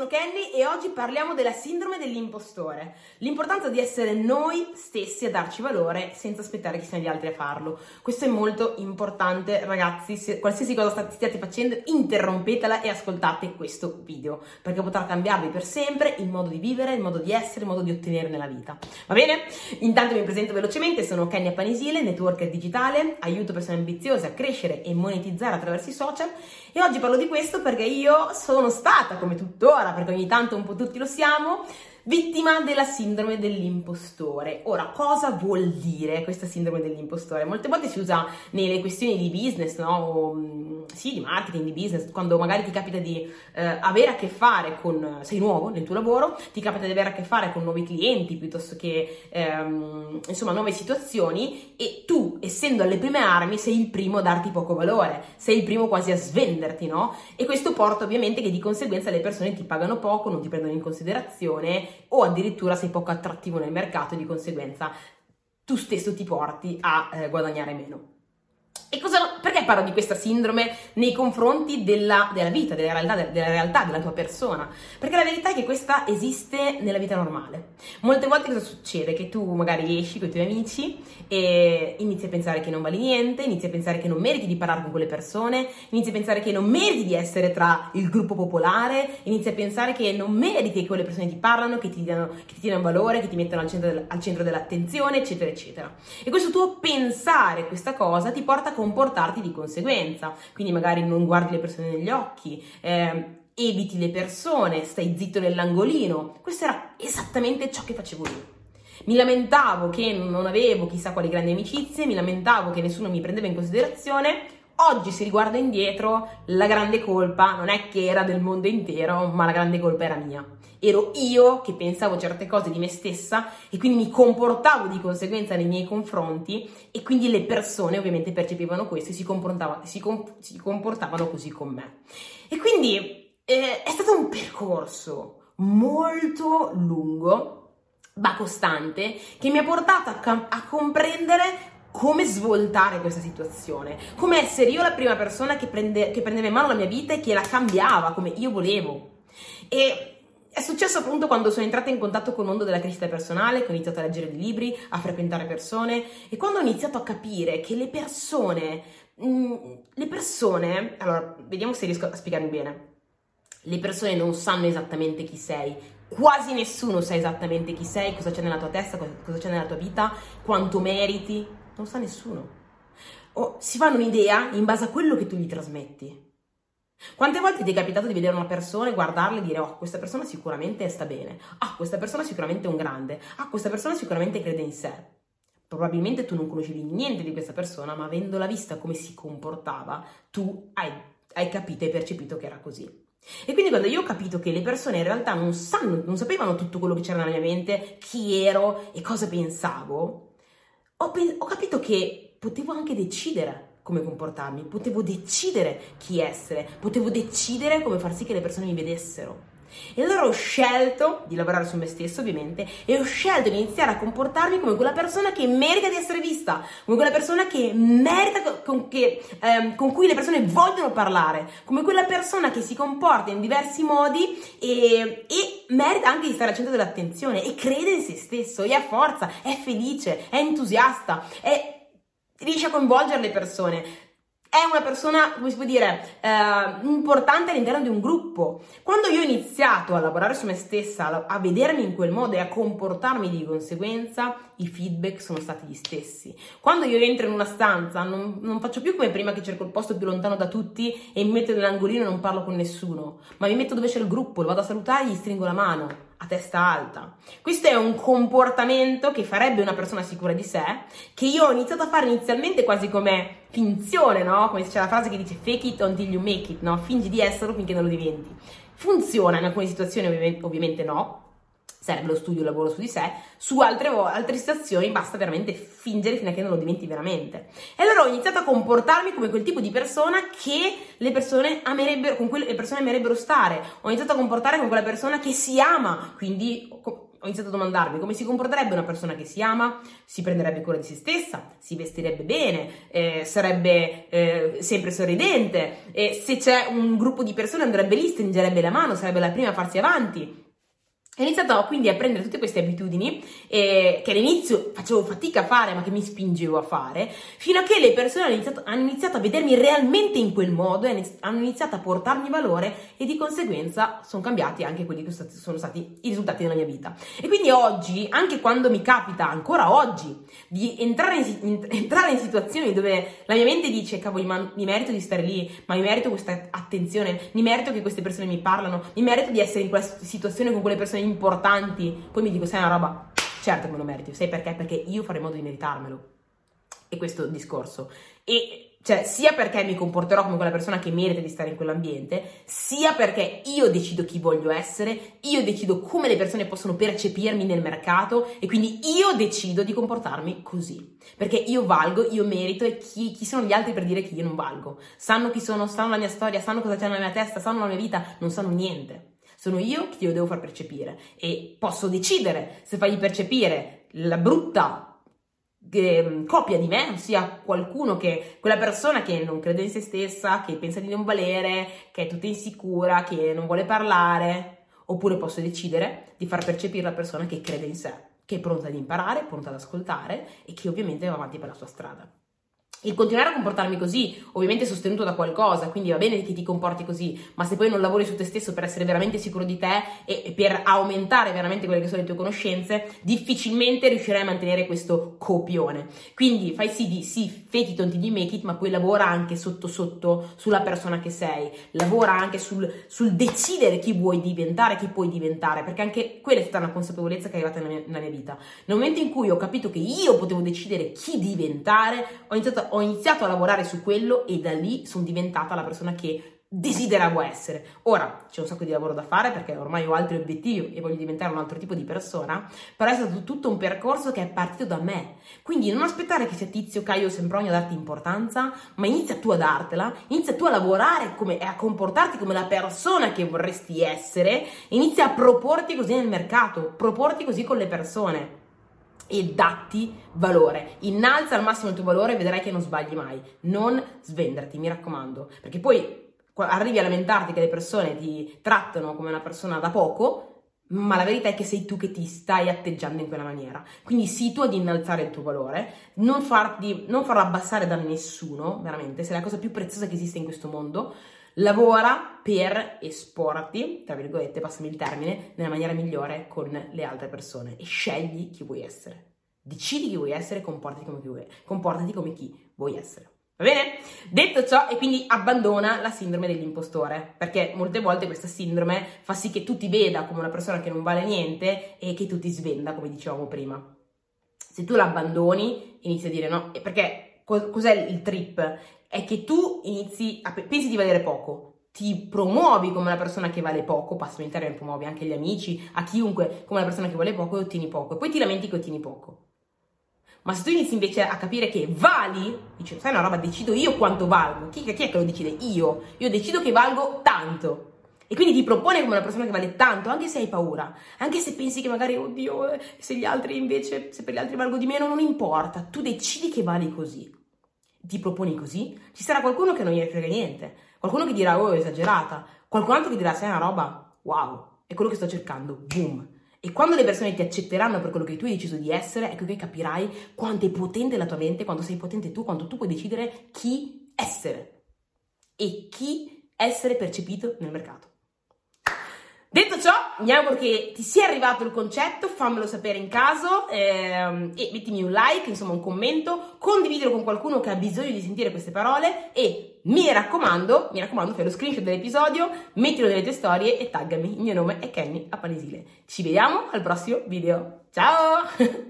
sono Kenny e oggi parliamo della sindrome dell'impostore. L'importanza di essere noi stessi a darci valore senza aspettare che siano gli altri a farlo. Questo è molto importante, ragazzi. Se qualsiasi cosa stiate facendo, interrompetela e ascoltate questo video perché potrà cambiarvi per sempre il modo di vivere, il modo di essere, il modo di ottenere nella vita. Va bene? Intanto mi presento velocemente, sono Kenny Apanisile, networker digitale, aiuto persone ambiziose a crescere e monetizzare attraverso i social e oggi parlo di questo perché io sono stata, come tuttora, perché ogni tanto un po' tutti lo siamo, vittima della sindrome dell'impostore. Ora, cosa vuol dire questa sindrome dell'impostore? Molte volte si usa nelle questioni di business, no? O, mm, sì, di marketing, di business, quando magari ti capita di eh, avere a che fare con, sei nuovo nel tuo lavoro, ti capita di avere a che fare con nuovi clienti piuttosto che, ehm, insomma, nuove situazioni e tu, essendo alle prime armi, sei il primo a darti poco valore, sei il primo quasi a svenderti, no? E questo porta ovviamente che di conseguenza le persone ti pagano poco, non ti prendono in considerazione o addirittura sei poco attrattivo nel mercato e di conseguenza tu stesso ti porti a eh, guadagnare meno. E cosa, perché parlo di questa sindrome nei confronti della, della vita, della realtà, della realtà, della tua persona? Perché la verità è che questa esiste nella vita normale. Molte volte cosa succede? Che tu magari esci con i tuoi amici e inizi a pensare che non vali niente, inizi a pensare che non meriti di parlare con quelle persone, inizi a pensare che non meriti di essere tra il gruppo popolare, inizi a pensare che non meriti che quelle persone ti parlano, che ti diano, che ti diano valore, che ti mettano al centro, al centro dell'attenzione, eccetera, eccetera. E questo tuo pensare questa cosa ti porta a comportarti di conseguenza. Quindi magari non guardi le persone negli occhi, eh, eviti le persone, stai zitto nell'angolino. Questo era esattamente ciò che facevo io. Mi lamentavo che non avevo chissà quali grandi amicizie, mi lamentavo che nessuno mi prendeva in considerazione. Oggi si riguarda indietro, la grande colpa non è che era del mondo intero, ma la grande colpa era mia ero io che pensavo certe cose di me stessa e quindi mi comportavo di conseguenza nei miei confronti e quindi le persone ovviamente percepivano questo e si si com- si comportavano così con me. E quindi eh, è stato un percorso molto lungo ma costante che mi ha portato a, cam- a comprendere come svoltare questa situazione, come essere io la prima persona che, prende, che prendeva in mano la mia vita e che la cambiava come io volevo. E è successo appunto quando sono entrata in contatto con il mondo della crescita personale, che ho iniziato a leggere libri, a frequentare persone e quando ho iniziato a capire che le persone, mh, mm, le persone, allora vediamo se riesco a spiegarmi bene, le persone non sanno esattamente chi sei, quasi nessuno sa esattamente chi sei, cosa c'è nella tua testa, cosa c'è nella tua vita, quanto meriti, non sa nessuno. O si fanno un'idea in base a quello che tu gli trasmetti. Quante volte ti è capitato di vedere una persona e guardarla e dire oh, questa persona sicuramente sta bene, ah, questa persona sicuramente è un grande, ah, questa persona sicuramente crede in sé. Probabilmente tu non conoscevi niente di questa persona, ma avendola vista come si comportava, tu hai, hai capito e percepito che era così. E quindi quando io ho capito che le persone in realtà non sanno, non sapevano tutto quello che c'era nella mia mente, chi ero e cosa pensavo, ho, ho capito che potevo anche decidere come comportarmi, potevo decidere chi essere, potevo decidere come far sì che le persone mi vedessero. E allora ho scelto di lavorare su me stesso, ovviamente, e ho scelto di iniziare a comportarmi come quella persona che merita di essere vista, come quella persona che merita, con, che, ehm, con cui le persone vogliono parlare, come quella persona che si comporta in diversi modi e, e merita anche di stare al centro dell'attenzione e crede in se stesso, e ha forza, è felice, è entusiasta, è riesce a coinvolgere le persone. È una persona, come si può dire, eh, importante all'interno di un gruppo. Quando io ho iniziato a lavorare su me stessa, a vedermi in quel modo e a comportarmi di conseguenza, i feedback sono stati gli stessi. Quando io entro in una stanza, non, non faccio più come prima che cerco il posto più lontano da tutti e mi metto nell'angolino e non parlo con nessuno, ma mi metto dove c'è il gruppo, lo vado a salutare e gli stringo la mano a testa alta. Questo è un comportamento che farebbe una persona sicura di sé, che io ho iniziato a fare inizialmente quasi come finzione, no? Come c'è la frase che dice fake it until you make it, no? Fingi di esserlo finché non lo diventi. Funziona in alcune situazioni, ovviamente, no, serve lo studio, il lavoro su di sé, su altre, altre situazioni basta veramente fingere fino a che non lo diventi veramente. E allora ho iniziato a comportarmi come quel tipo di persona che le persone amerebbero, con cui le persone amerebbero stare. Ho iniziato a comportare come quella persona che si ama, quindi ho iniziato a domandarmi come si comporterebbe una persona che si ama, si prenderebbe cura di se stessa, si vestirebbe bene, eh, sarebbe eh, sempre sorridente, e se c'è un gruppo di persone andrebbe lì, stringerebbe la mano, sarebbe la prima a farsi avanti. Ho iniziato quindi a prendere tutte queste abitudini eh, che all'inizio facevo fatica a fare, ma che mi spingevo a fare, fino a che le persone hanno iniziato, hanno iniziato a vedermi realmente in quel modo e hanno iniziato a portarmi valore e di conseguenza sono cambiati anche quelli che sono stati i risultati della mia vita. E quindi oggi, anche quando mi capita, ancora oggi, di entrare in, in, entrare in situazioni dove la mia mente dice, cavoli, ma mi merito di stare lì, ma mi merito questa attenzione, mi merito che queste persone mi parlano, mi merito di essere in quella situazione con quelle persone importanti, poi mi dico, sai una roba, certo che me lo meriti, sai perché? Perché io farò in modo di meritarmelo. E questo discorso. E cioè, sia perché mi comporterò come quella persona che merita di stare in quell'ambiente, sia perché io decido chi voglio essere, io decido come le persone possono percepirmi nel mercato e quindi io decido di comportarmi così. Perché io valgo, io merito e chi, chi sono gli altri per dire che io non valgo? Sanno chi sono, sanno la mia storia, sanno cosa c'è nella mia testa, sanno la mia vita, non sanno niente. Sono io che glielo devo far percepire e posso decidere se fargli percepire la brutta eh, copia di me, ossia qualcuno che, quella persona che non crede in se stessa, che pensa di non valere, che è tutta insicura, che non vuole parlare, oppure posso decidere di far percepire la persona che crede in sé, che è pronta ad imparare, pronta ad ascoltare e che ovviamente va avanti per la sua strada. Il continuare a comportarmi così, ovviamente sostenuto da qualcosa, quindi va bene che ti comporti così, ma se poi non lavori su te stesso per essere veramente sicuro di te e per aumentare veramente quelle che sono le tue conoscenze, difficilmente riuscirai a mantenere questo copione. Quindi fai sì di sì, fake it you make it, ma poi lavora anche sotto sotto sulla persona che sei, lavora anche sul, sul decidere chi vuoi diventare, chi puoi diventare, perché anche quella è stata una consapevolezza che è arrivata nella mia, nella mia vita. Nel momento in cui ho capito che io potevo decidere chi diventare, ho iniziato a ho iniziato a lavorare su quello e da lì sono diventata la persona che desideravo essere. Ora c'è un sacco di lavoro da fare perché ormai ho altri obiettivi e voglio diventare un altro tipo di persona, però è stato tutto un percorso che è partito da me. Quindi non aspettare che sia Tizio, Caio Sempronio a darti importanza, ma inizia tu a dartela, inizia tu a lavorare come, e a comportarti come la persona che vorresti essere, inizia a proporti così nel mercato, proporti così con le persone e datti valore. Innalza al massimo il tuo valore e vedrai che non sbagli mai. Non svenderti, mi raccomando, perché poi arrivi a lamentarti che le persone ti trattano come una persona da poco, ma la verità è che sei tu che ti stai atteggiando in quella maniera. Quindi sii tu ad innalzare il tuo valore, non, farti, non farlo abbassare da nessuno, veramente, sei la cosa più preziosa che esiste in questo mondo. Lavora per esporti, tra virgolette, passami il termine, nella maniera migliore con le altre persone e scegli chi vuoi essere. Decidi chi vuoi essere, comportati come chi vuoi, comportati come chi vuoi essere. Va bene? Detto ciò, e quindi abbandona la sindrome dell'impostore, perché molte volte questa sindrome fa sì che tu ti veda come una persona che non vale niente e che tu ti svenda, come dicevamo prima. Se tu l'abbandoni, inizi a dire no, perché cos'è il trip? È che tu inizi a pensi di valere poco, ti promuovi come una persona che vale poco, passami il termine, promuovi anche gli amici, a chiunque come una persona che vale poco e ottieni poco, e poi ti lamenti che ottieni poco. Ma se tu inizi invece a capire che vali, dici, sai una roba, decido io quanto valgo. Chi, chi è che lo decide? Io. Io decido che valgo tanto. E quindi ti propone come una persona che vale tanto, anche se hai paura, anche se pensi che magari, oddio, se gli altri invece, se per gli altri valgo di meno, non importa. Tu decidi che vali così ti proponi così, ci sarà qualcuno che non gliene frega niente, qualcuno che dirà, oh, è esagerata, qualcun altro che dirà, sai una roba, wow, è quello che sto cercando, boom. E quando le persone ti accetteranno per quello che tu hai deciso di essere, ecco che capirai quanto è potente la tua mente, quanto sei potente tu, quanto tu puoi decidere chi essere. E chi essere percepito nel mercato. Detto ciò, mi auguro che ti sia arrivato il concetto, fammelo sapere in caso ehm, e mettimi un like, insomma un commento, condividilo con qualcuno che ha bisogno di sentire queste parole e mi raccomando, mi raccomando, fai lo screenshot dell'episodio, mettilo nelle tue storie e taggami. Il mio nome è Kenny Apanesile. Ci vediamo al prossimo video. Ciao!